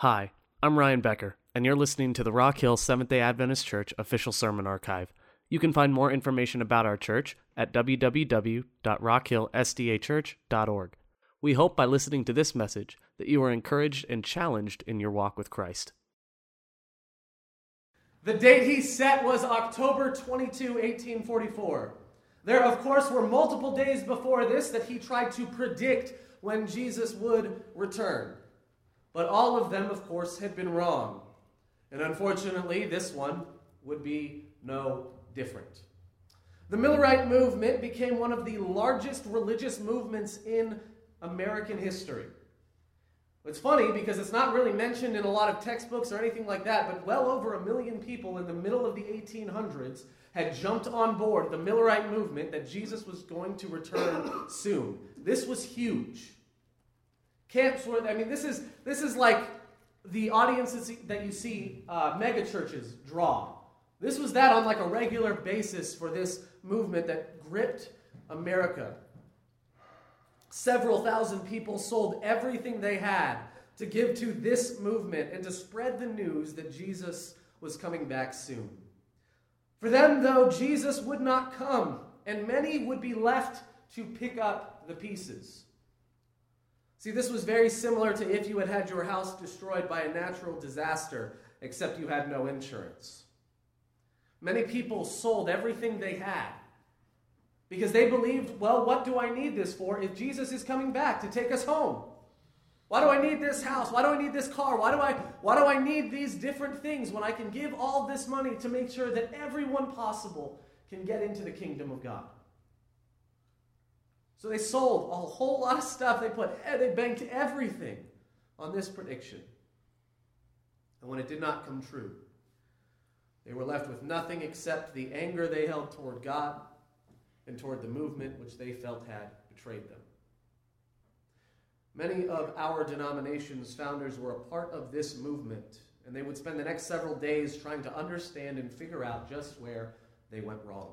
Hi, I'm Ryan Becker, and you're listening to the Rock Hill Seventh day Adventist Church official sermon archive. You can find more information about our church at www.rockhillsdachurch.org. We hope by listening to this message that you are encouraged and challenged in your walk with Christ. The date he set was October 22, 1844. There, of course, were multiple days before this that he tried to predict when Jesus would return. But all of them, of course, had been wrong. And unfortunately, this one would be no different. The Millerite movement became one of the largest religious movements in American history. It's funny because it's not really mentioned in a lot of textbooks or anything like that, but well over a million people in the middle of the 1800s had jumped on board the Millerite movement that Jesus was going to return soon. This was huge. Camps were, I mean, this is, this is like the audiences that you see uh, mega churches draw. This was that on like a regular basis for this movement that gripped America. Several thousand people sold everything they had to give to this movement and to spread the news that Jesus was coming back soon. For them, though, Jesus would not come, and many would be left to pick up the pieces. See, this was very similar to if you had had your house destroyed by a natural disaster, except you had no insurance. Many people sold everything they had because they believed, well, what do I need this for if Jesus is coming back to take us home? Why do I need this house? Why do I need this car? Why do I why do I need these different things when I can give all this money to make sure that everyone possible can get into the kingdom of God? So they sold a whole lot of stuff. They put eh, they banked everything on this prediction. And when it did not come true, they were left with nothing except the anger they held toward God and toward the movement which they felt had betrayed them. Many of our denomination's founders were a part of this movement, and they would spend the next several days trying to understand and figure out just where they went wrong.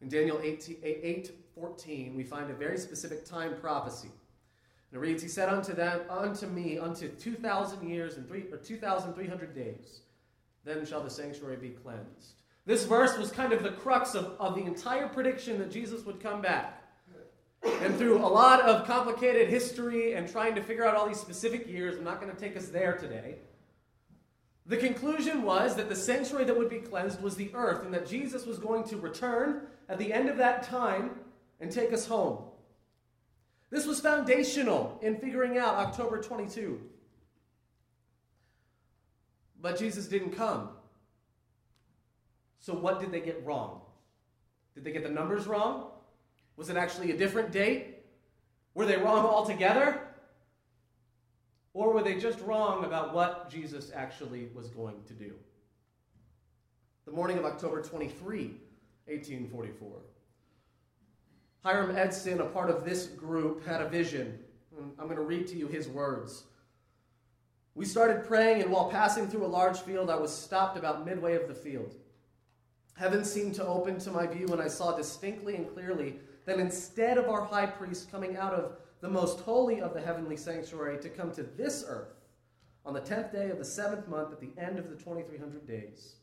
In Daniel 8, 8 14, we find a very specific time prophecy. And it reads, He said unto them, unto me, unto 2,000 years and three, or 2,300 days, then shall the sanctuary be cleansed. This verse was kind of the crux of, of the entire prediction that Jesus would come back. And through a lot of complicated history and trying to figure out all these specific years, I'm not going to take us there today. The conclusion was that the sanctuary that would be cleansed was the earth, and that Jesus was going to return at the end of that time and take us home. This was foundational in figuring out October 22. But Jesus didn't come. So, what did they get wrong? Did they get the numbers wrong? Was it actually a different date? Were they wrong altogether? Or were they just wrong about what Jesus actually was going to do? The morning of October 23, 1844. Hiram Edson, a part of this group, had a vision. Hmm, I'm going to read to you his words. We started praying, and while passing through a large field, I was stopped about midway of the field. Heaven seemed to open to my view, and I saw distinctly and clearly that instead of our high priest coming out of the most holy of the heavenly sanctuary to come to this earth on the tenth day of the seventh month at the end of the 2300 days,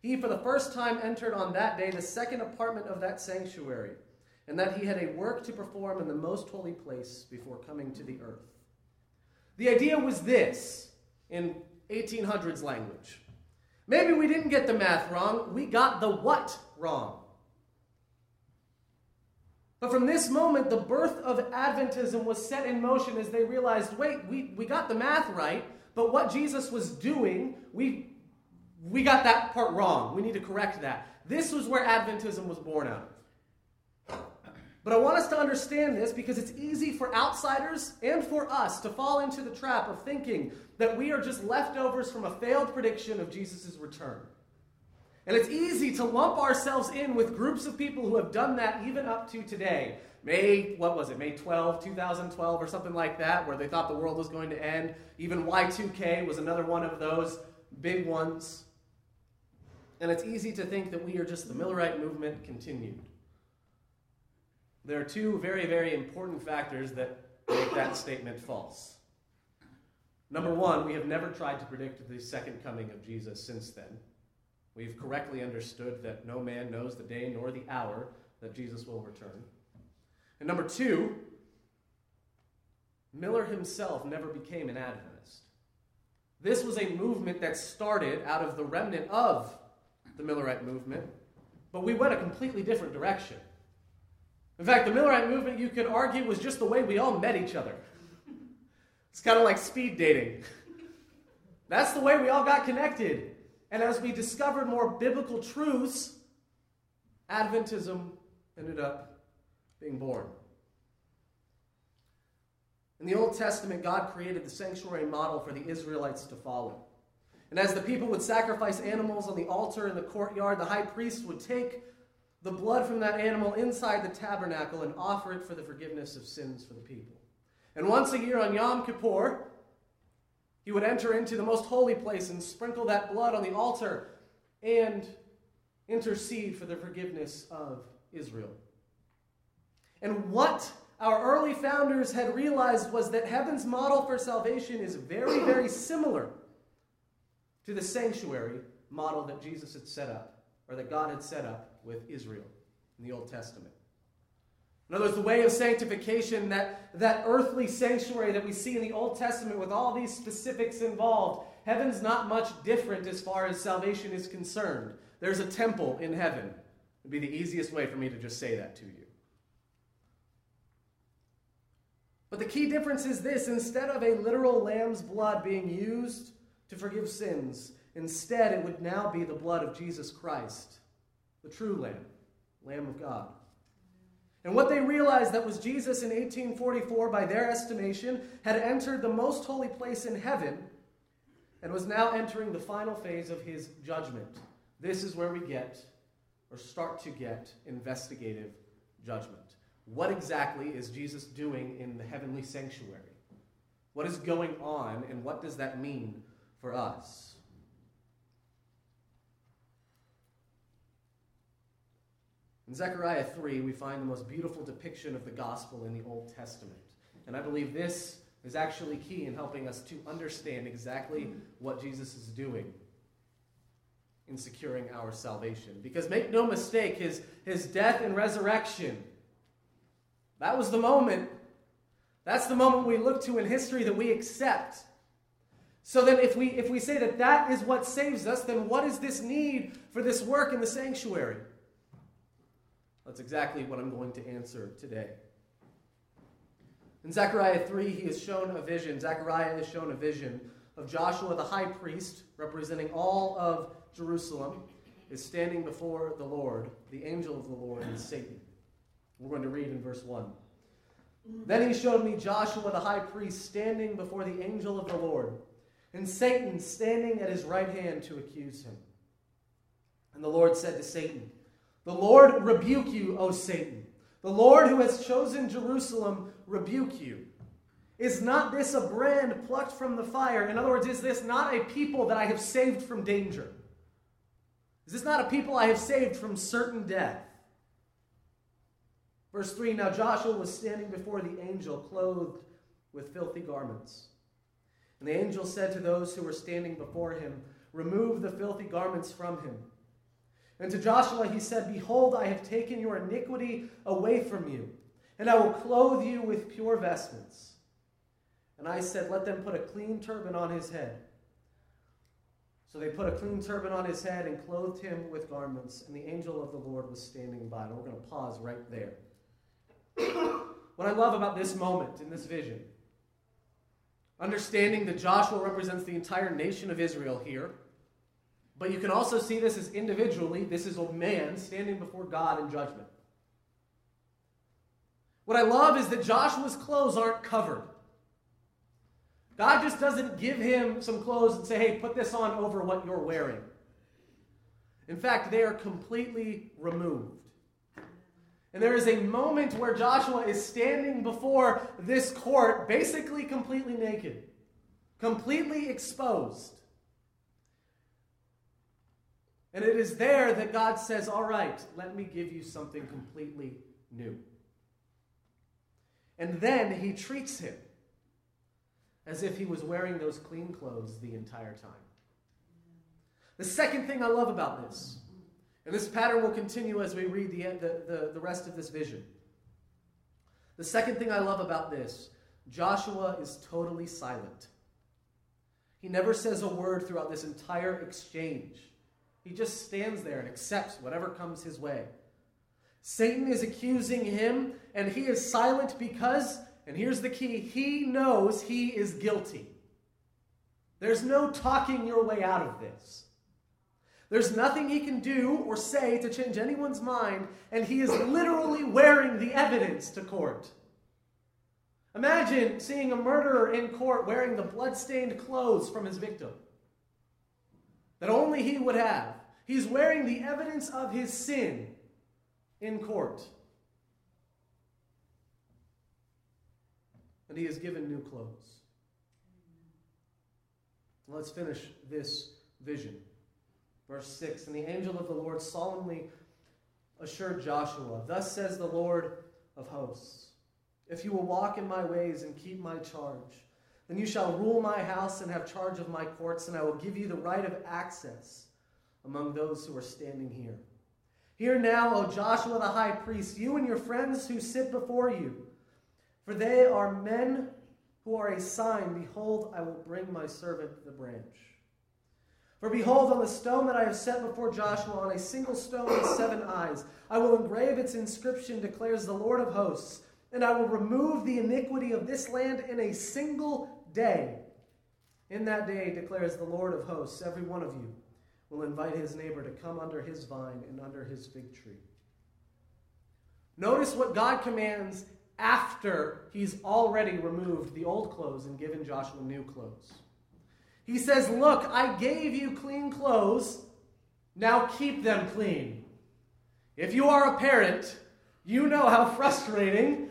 he for the first time entered on that day the second apartment of that sanctuary, and that he had a work to perform in the most holy place before coming to the earth. The idea was this in 1800s language. Maybe we didn't get the math wrong, we got the what wrong. But from this moment, the birth of Adventism was set in motion as they realized wait, we, we got the math right, but what Jesus was doing, we, we got that part wrong. We need to correct that. This was where Adventism was born out of. But I want us to understand this because it's easy for outsiders and for us to fall into the trap of thinking that we are just leftovers from a failed prediction of Jesus' return. And it's easy to lump ourselves in with groups of people who have done that even up to today. May, what was it, May 12, 2012, or something like that, where they thought the world was going to end. Even Y2K was another one of those big ones. And it's easy to think that we are just the Millerite movement continued. There are two very, very important factors that make that statement false. Number one, we have never tried to predict the second coming of Jesus since then. We've correctly understood that no man knows the day nor the hour that Jesus will return. And number two, Miller himself never became an Adventist. This was a movement that started out of the remnant of the Millerite movement, but we went a completely different direction. In fact, the Millerite movement, you could argue, was just the way we all met each other. It's kind of like speed dating. That's the way we all got connected. And as we discovered more biblical truths, Adventism ended up being born. In the Old Testament, God created the sanctuary model for the Israelites to follow. And as the people would sacrifice animals on the altar in the courtyard, the high priest would take the blood from that animal inside the tabernacle and offer it for the forgiveness of sins for the people. And once a year on Yom Kippur, he would enter into the most holy place and sprinkle that blood on the altar and intercede for the forgiveness of Israel. And what our early founders had realized was that heaven's model for salvation is very, very similar to the sanctuary model that Jesus had set up, or that God had set up with Israel in the Old Testament. In other words, the way of sanctification, that, that earthly sanctuary that we see in the Old Testament with all these specifics involved, heaven's not much different as far as salvation is concerned. There's a temple in heaven. It would be the easiest way for me to just say that to you. But the key difference is this instead of a literal lamb's blood being used to forgive sins. Instead, it would now be the blood of Jesus Christ, the true Lamb, Lamb of God. And what they realized that was Jesus in 1844, by their estimation, had entered the most holy place in heaven and was now entering the final phase of his judgment. This is where we get, or start to get, investigative judgment. What exactly is Jesus doing in the heavenly sanctuary? What is going on, and what does that mean for us. In Zechariah 3, we find the most beautiful depiction of the gospel in the Old Testament. And I believe this is actually key in helping us to understand exactly what Jesus is doing in securing our salvation. Because make no mistake, his, his death and resurrection, that was the moment. That's the moment we look to in history that we accept so then if we if we say that that is what saves us, then what is this need for this work in the sanctuary? That's exactly what I'm going to answer today. In Zechariah 3, he is shown a vision. Zechariah is shown a vision of Joshua the high priest, representing all of Jerusalem, is standing before the Lord, the angel of the Lord, and Satan. We're going to read in verse 1. Then he showed me Joshua the high priest standing before the angel of the Lord and Satan standing at his right hand to accuse him. And the Lord said to Satan, The Lord rebuke you, O Satan. The Lord who has chosen Jerusalem rebuke you. Is not this a brand plucked from the fire? In other words, is this not a people that I have saved from danger? Is this not a people I have saved from certain death? Verse 3 Now Joshua was standing before the angel, clothed with filthy garments. And the angel said to those who were standing before him, Remove the filthy garments from him. And to Joshua he said, Behold, I have taken your iniquity away from you, and I will clothe you with pure vestments. And I said, Let them put a clean turban on his head. So they put a clean turban on his head and clothed him with garments, and the angel of the Lord was standing by. And we're going to pause right there. what I love about this moment in this vision Understanding that Joshua represents the entire nation of Israel here. But you can also see this as individually. This is a man standing before God in judgment. What I love is that Joshua's clothes aren't covered. God just doesn't give him some clothes and say, hey, put this on over what you're wearing. In fact, they are completely removed. And there is a moment where Joshua is standing before this court, basically completely naked, completely exposed. And it is there that God says, All right, let me give you something completely new. And then he treats him as if he was wearing those clean clothes the entire time. The second thing I love about this, and this pattern will continue as we read the, the, the, the rest of this vision. The second thing I love about this Joshua is totally silent. He never says a word throughout this entire exchange. He just stands there and accepts whatever comes his way. Satan is accusing him, and he is silent because, and here's the key, he knows he is guilty. There's no talking your way out of this. There's nothing he can do or say to change anyone's mind, and he is literally wearing the evidence to court. Imagine seeing a murderer in court wearing the bloodstained clothes from his victim that only he would have. He's wearing the evidence of his sin in court. And he is given new clothes. Let's finish this vision. Verse 6 And the angel of the Lord solemnly assured Joshua, Thus says the Lord of hosts, if you will walk in my ways and keep my charge, then you shall rule my house and have charge of my courts, and I will give you the right of access among those who are standing here. Hear now, O Joshua the high priest, you and your friends who sit before you, for they are men who are a sign. Behold, I will bring my servant the branch. For behold, on the stone that I have set before Joshua, on a single stone with seven eyes, I will engrave its inscription, declares the Lord of hosts, and I will remove the iniquity of this land in a single day. In that day, declares the Lord of hosts, every one of you will invite his neighbor to come under his vine and under his fig tree. Notice what God commands after he's already removed the old clothes and given Joshua new clothes. He says, Look, I gave you clean clothes, now keep them clean. If you are a parent, you know how frustrating,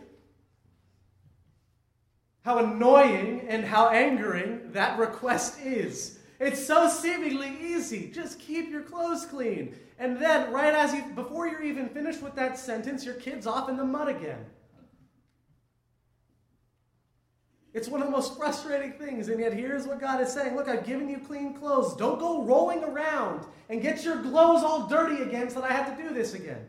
how annoying, and how angering that request is. It's so seemingly easy. Just keep your clothes clean. And then, right as you, before you're even finished with that sentence, your kid's off in the mud again. It's one of the most frustrating things, and yet here's what God is saying Look, I've given you clean clothes. Don't go rolling around and get your clothes all dirty again so that I have to do this again.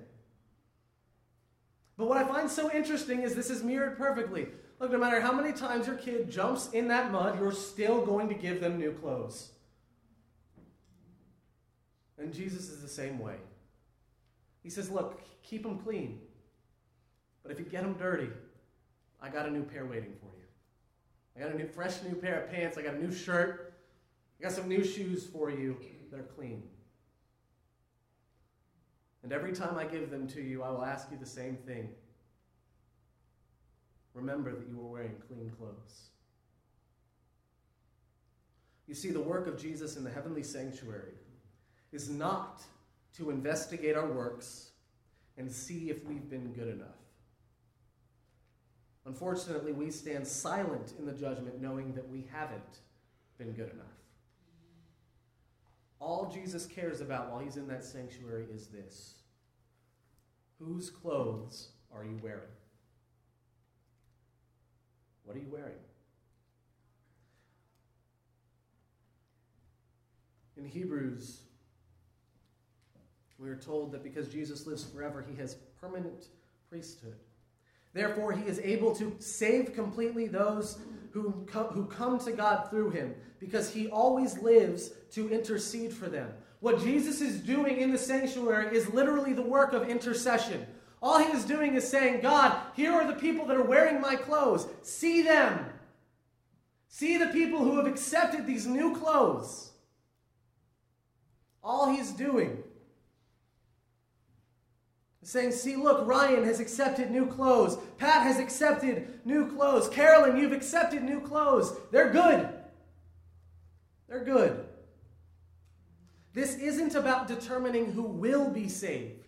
But what I find so interesting is this is mirrored perfectly. Look, no matter how many times your kid jumps in that mud, you're still going to give them new clothes. And Jesus is the same way. He says, Look, keep them clean. But if you get them dirty, I got a new pair waiting for you. I got a new, fresh new pair of pants. I got a new shirt. I got some new shoes for you that are clean. And every time I give them to you, I will ask you the same thing. Remember that you were wearing clean clothes. You see, the work of Jesus in the heavenly sanctuary is not to investigate our works and see if we've been good enough. Unfortunately, we stand silent in the judgment knowing that we haven't been good enough. All Jesus cares about while he's in that sanctuary is this Whose clothes are you wearing? What are you wearing? In Hebrews, we are told that because Jesus lives forever, he has permanent priesthood. Therefore, he is able to save completely those who come, who come to God through him, because he always lives to intercede for them. What Jesus is doing in the sanctuary is literally the work of intercession. All he is doing is saying, God, here are the people that are wearing my clothes. See them. See the people who have accepted these new clothes. All he's doing saying, See, look, Ryan has accepted new clothes. Pat has accepted new clothes. Carolyn, you've accepted new clothes. They're good. They're good. This isn't about determining who will be saved,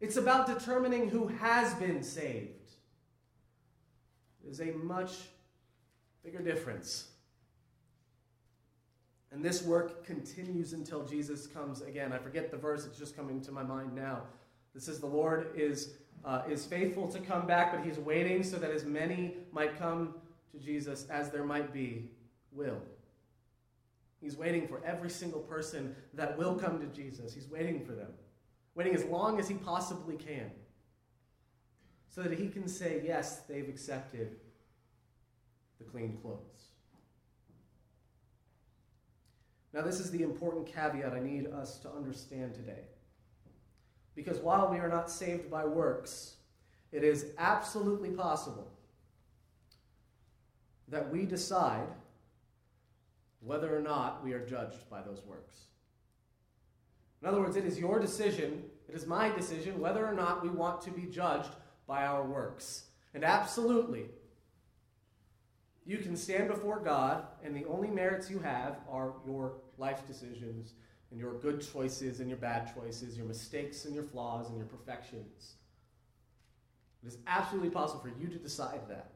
it's about determining who has been saved. There's a much bigger difference. And this work continues until Jesus comes again. I forget the verse, it's just coming to my mind now. This is the Lord is, uh, is faithful to come back, but he's waiting so that as many might come to Jesus as there might be will. He's waiting for every single person that will come to Jesus. He's waiting for them, waiting as long as he possibly can, so that he can say, Yes, they've accepted the clean clothes. Now, this is the important caveat I need us to understand today. Because while we are not saved by works, it is absolutely possible that we decide whether or not we are judged by those works. In other words, it is your decision, it is my decision, whether or not we want to be judged by our works. And absolutely, you can stand before God, and the only merits you have are your life decisions and your good choices and your bad choices, your mistakes and your flaws and your perfections. It is absolutely possible for you to decide that.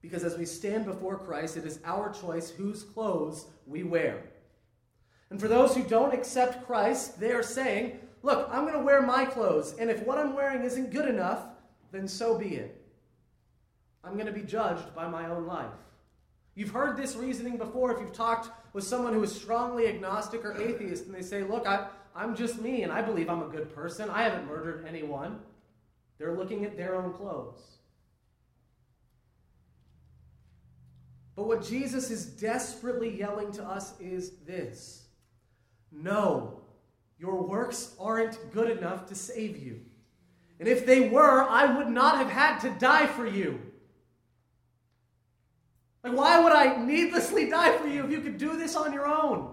Because as we stand before Christ, it is our choice whose clothes we wear. And for those who don't accept Christ, they are saying, Look, I'm going to wear my clothes, and if what I'm wearing isn't good enough, then so be it. I'm going to be judged by my own life. You've heard this reasoning before if you've talked with someone who is strongly agnostic or atheist, and they say, Look, I, I'm just me, and I believe I'm a good person. I haven't murdered anyone. They're looking at their own clothes. But what Jesus is desperately yelling to us is this No, your works aren't good enough to save you. And if they were, I would not have had to die for you. Like, why would I needlessly die for you if you could do this on your own?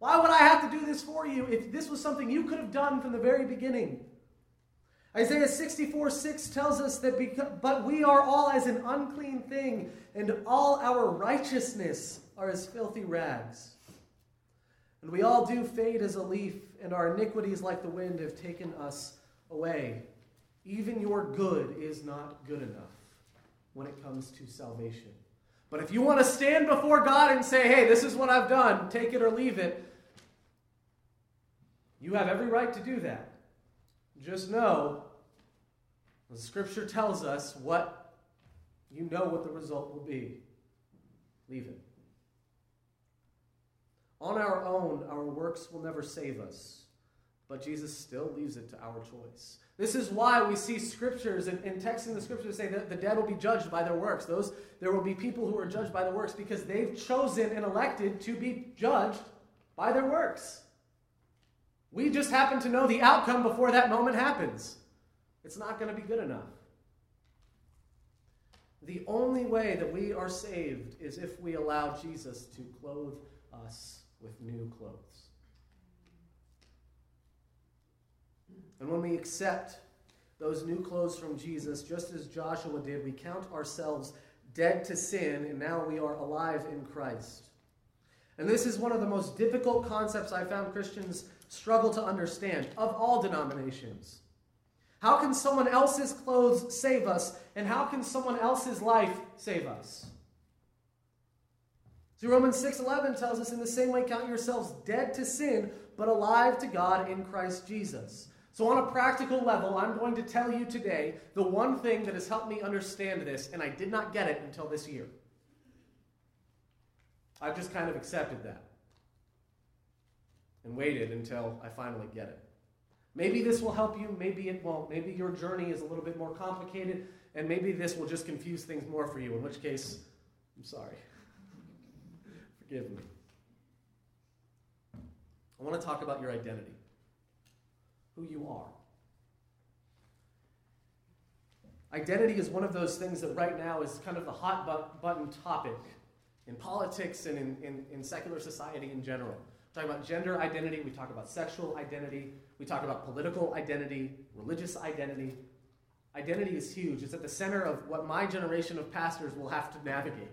Why would I have to do this for you if this was something you could have done from the very beginning? Isaiah 64 6 tells us that, because, but we are all as an unclean thing, and all our righteousness are as filthy rags. And we all do fade as a leaf, and our iniquities, like the wind, have taken us away. Even your good is not good enough when it comes to salvation. But if you want to stand before God and say, hey, this is what I've done, take it or leave it, you have every right to do that. Just know, the scripture tells us what you know what the result will be. Leave it. On our own, our works will never save us, but Jesus still leaves it to our choice. This is why we see scriptures and, and texts in the scriptures say that the dead will be judged by their works. Those there will be people who are judged by their works because they've chosen and elected to be judged by their works. We just happen to know the outcome before that moment happens. It's not going to be good enough. The only way that we are saved is if we allow Jesus to clothe us with new clothes. And when we accept those new clothes from Jesus, just as Joshua did, we count ourselves dead to sin, and now we are alive in Christ. And this is one of the most difficult concepts I found Christians struggle to understand of all denominations. How can someone else's clothes save us, and how can someone else's life save us? See, Romans 6:11 tells us in the same way count yourselves dead to sin, but alive to God in Christ Jesus. So on a practical level, I'm going to tell you today the one thing that has helped me understand this, and I did not get it until this year. I've just kind of accepted that and waited until I finally get it. Maybe this will help you, maybe it won't. Maybe your journey is a little bit more complicated, and maybe this will just confuse things more for you, in which case, I'm sorry. Forgive me. I want to talk about your identity, who you are. Identity is one of those things that right now is kind of the hot button topic in politics and in, in, in secular society in general. We talk about gender identity, we talk about sexual identity, we talk about political identity, religious identity. Identity is huge. It's at the center of what my generation of pastors will have to navigate.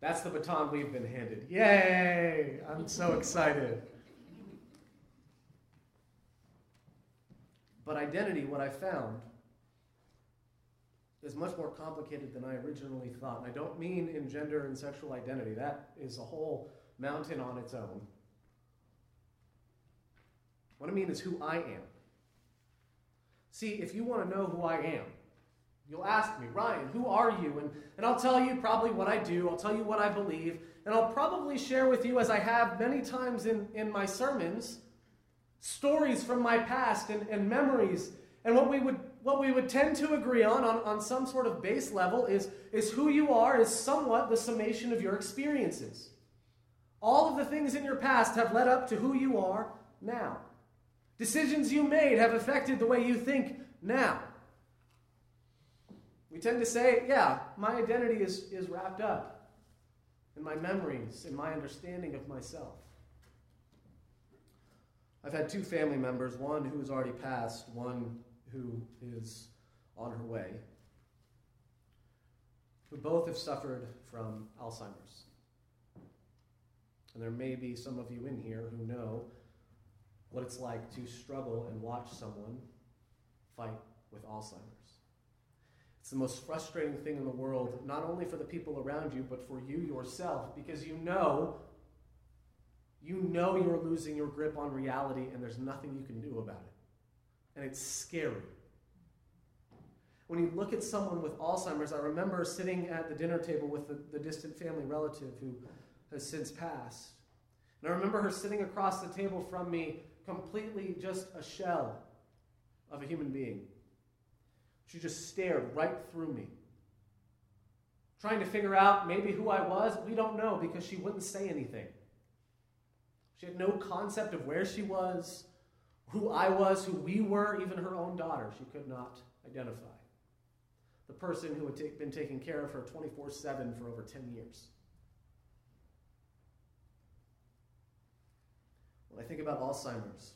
That's the baton we've been handed. Yay! I'm so excited. But identity, what I found, is much more complicated than I originally thought. And I don't mean in gender and sexual identity, that is a whole mountain on its own. What I mean is who I am. See, if you want to know who I am, You'll ask me, Ryan, who are you? And, and I'll tell you probably what I do, I'll tell you what I believe, and I'll probably share with you, as I have many times in, in my sermons, stories from my past and, and memories. And what we would what we would tend to agree on, on on some sort of base level is, is who you are is somewhat the summation of your experiences. All of the things in your past have led up to who you are now. Decisions you made have affected the way you think now. We tend to say, yeah, my identity is, is wrapped up in my memories, in my understanding of myself. I've had two family members, one who has already passed, one who is on her way, who both have suffered from Alzheimer's. And there may be some of you in here who know what it's like to struggle and watch someone fight with Alzheimer's. It's the most frustrating thing in the world, not only for the people around you, but for you yourself, because you know, you know you're losing your grip on reality and there's nothing you can do about it. And it's scary. When you look at someone with Alzheimer's, I remember sitting at the dinner table with the, the distant family relative who has since passed. And I remember her sitting across the table from me, completely just a shell of a human being. She just stared right through me. Trying to figure out maybe who I was, we don't know because she wouldn't say anything. She had no concept of where she was, who I was, who we were, even her own daughter, she could not identify. The person who had t- been taking care of her 24 7 for over 10 years. When I think about Alzheimer's,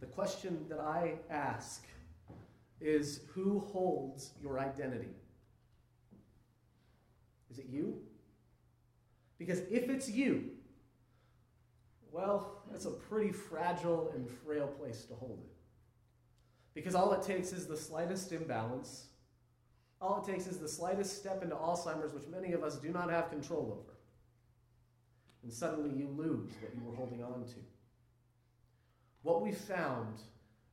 the question that I ask is who holds your identity? Is it you? Because if it's you, well, that's a pretty fragile and frail place to hold it. Because all it takes is the slightest imbalance. All it takes is the slightest step into Alzheimer's, which many of us do not have control over. And suddenly you lose what you were holding on to. What we found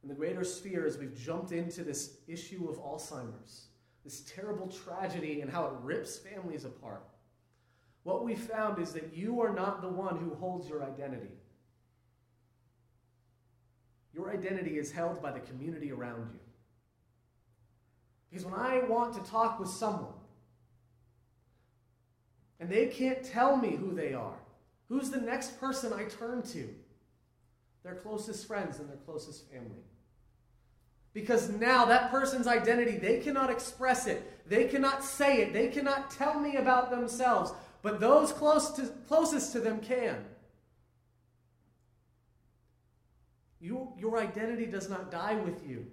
in the greater sphere as we've jumped into this issue of Alzheimer's, this terrible tragedy and how it rips families apart. What we found is that you are not the one who holds your identity. Your identity is held by the community around you. Because when I want to talk with someone and they can't tell me who they are, who's the next person I turn to? Their closest friends and their closest family. Because now that person's identity, they cannot express it. They cannot say it. They cannot tell me about themselves. But those close to, closest to them can. You, your identity does not die with you,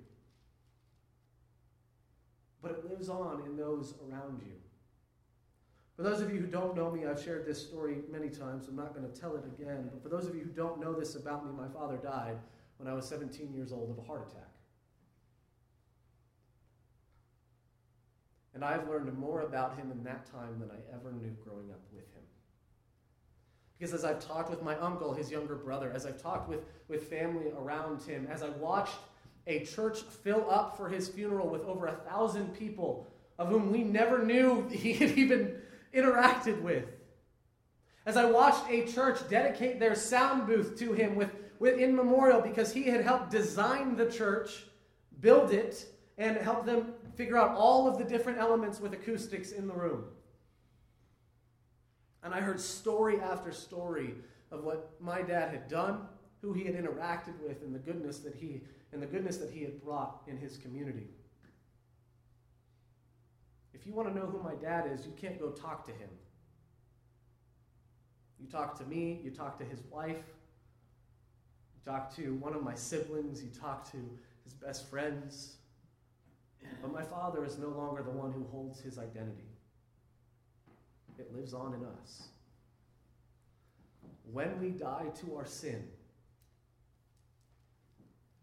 but it lives on in those around you. For those of you who don't know me, I've shared this story many times. I'm not going to tell it again. But for those of you who don't know this about me, my father died when I was 17 years old of a heart attack. And I've learned more about him in that time than I ever knew growing up with him. Because as I've talked with my uncle, his younger brother, as I've talked with, with family around him, as I watched a church fill up for his funeral with over a thousand people of whom we never knew he had even interacted with. As I watched a church dedicate their sound booth to him with, with in memorial because he had helped design the church, build it, and help them figure out all of the different elements with acoustics in the room. And I heard story after story of what my dad had done, who he had interacted with, and the goodness that he and the goodness that he had brought in his community. If you want to know who my dad is, you can't go talk to him. You talk to me, you talk to his wife, you talk to one of my siblings, you talk to his best friends. But my Father is no longer the one who holds his identity, it lives on in us. When we die to our sin,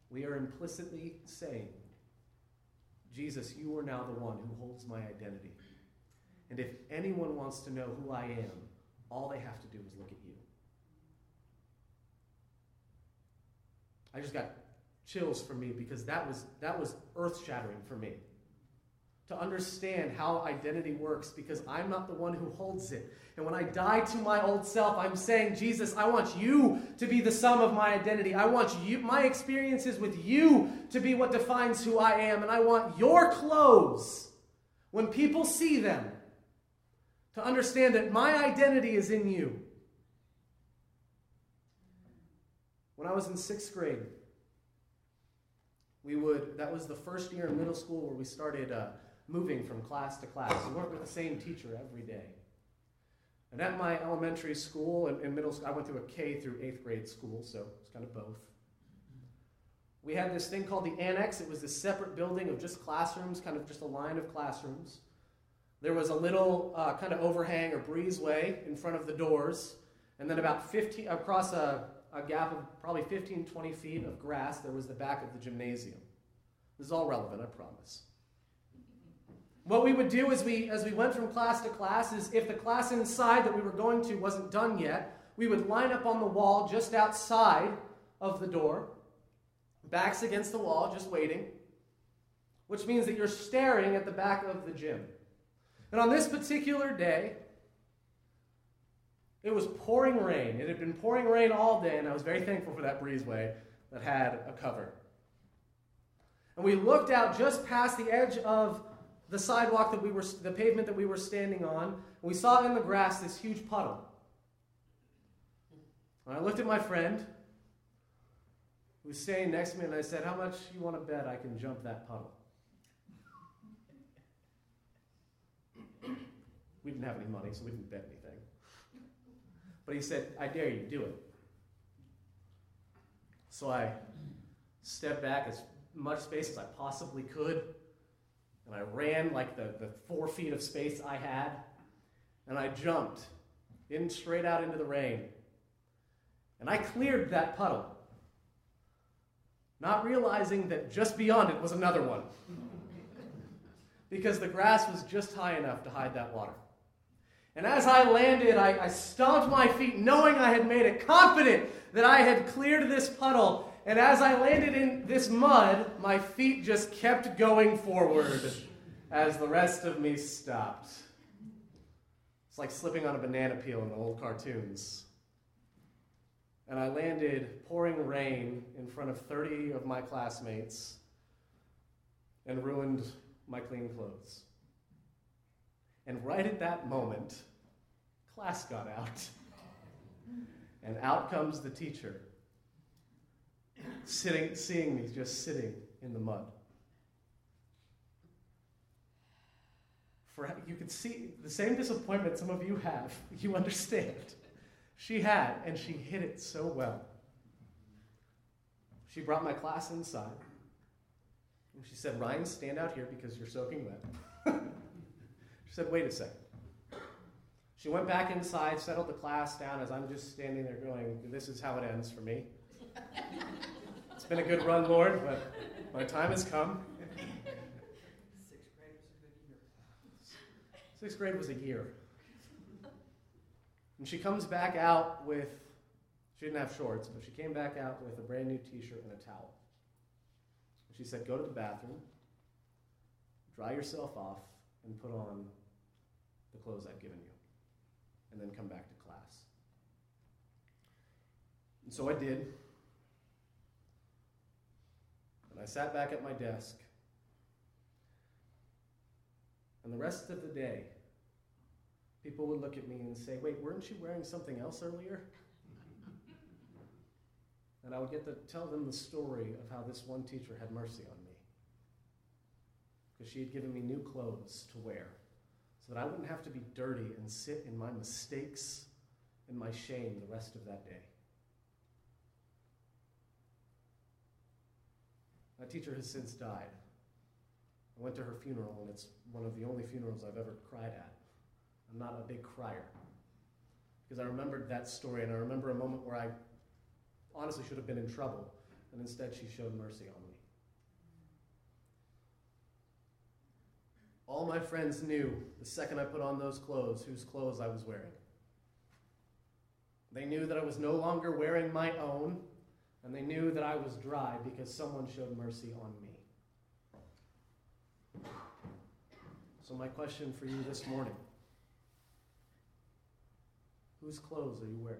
we are implicitly saying, Jesus, you are now the one who holds my identity. And if anyone wants to know who I am, all they have to do is look at you. I just got chills for me because that was that was earth-shattering for me. to understand how identity works because I'm not the one who holds it. And when I die to my old self, I'm saying, Jesus, I want you to be the sum of my identity. I want you, my experiences with you to be what defines who I am. And I want your clothes, when people see them, to understand that my identity is in you. When I was in sixth grade, we would, that was the first year in middle school where we started uh, moving from class to class. We weren't with the same teacher every day. And at my elementary school and, middle school, I went through a K through eighth grade school, so it's kind of both. We had this thing called the annex. It was this separate building of just classrooms, kind of just a line of classrooms. There was a little uh, kind of overhang or breezeway in front of the doors, and then about 15 across a a gap of probably 15, 20 feet of grass, there was the back of the gymnasium. This is all relevant, I promise. What we would do as we, as we went from class to class is if the class inside that we were going to wasn't done yet, we would line up on the wall just outside of the door, backs against the wall, just waiting, which means that you're staring at the back of the gym. And on this particular day, it was pouring rain. It had been pouring rain all day, and I was very thankful for that breezeway that had a cover. And we looked out just past the edge of the sidewalk that we were, the pavement that we were standing on, and we saw in the grass this huge puddle. And I looked at my friend who was standing next to me, and I said, How much you want to bet I can jump that puddle? we didn't have any money, so we didn't bet anything. But he said, I dare you, to do it. So I stepped back as much space as I possibly could, and I ran like the, the four feet of space I had, and I jumped in straight out into the rain. And I cleared that puddle, not realizing that just beyond it was another one. because the grass was just high enough to hide that water. And as I landed, I, I stomped my feet, knowing I had made it, confident that I had cleared this puddle. And as I landed in this mud, my feet just kept going forward as the rest of me stopped. It's like slipping on a banana peel in the old cartoons. And I landed pouring rain in front of 30 of my classmates and ruined my clean clothes. And right at that moment, class got out. And out comes the teacher, sitting, seeing me just sitting in the mud. For, you could see the same disappointment some of you have, you understand. She had, and she hid it so well. She brought my class inside. And she said, Ryan, stand out here because you're soaking wet. She said, Wait a second. She went back inside, settled the class down as I'm just standing there going, This is how it ends for me. it's been a good run, Lord, but my time has come. Sixth grade was a good year. Sixth grade was a year. And she comes back out with, she didn't have shorts, but she came back out with a brand new t shirt and a towel. She said, Go to the bathroom, dry yourself off, and put on the clothes I've given you, and then come back to class. And so I did. And I sat back at my desk. And the rest of the day, people would look at me and say, Wait, weren't you wearing something else earlier? and I would get to tell them the story of how this one teacher had mercy on me. Because she had given me new clothes to wear so that I wouldn't have to be dirty and sit in my mistakes and my shame the rest of that day. That teacher has since died. I went to her funeral, and it's one of the only funerals I've ever cried at. I'm not a big crier. Because I remembered that story, and I remember a moment where I honestly should have been in trouble, and instead she showed mercy on me. All my friends knew the second I put on those clothes whose clothes I was wearing. They knew that I was no longer wearing my own, and they knew that I was dry because someone showed mercy on me. So, my question for you this morning whose clothes are you wearing?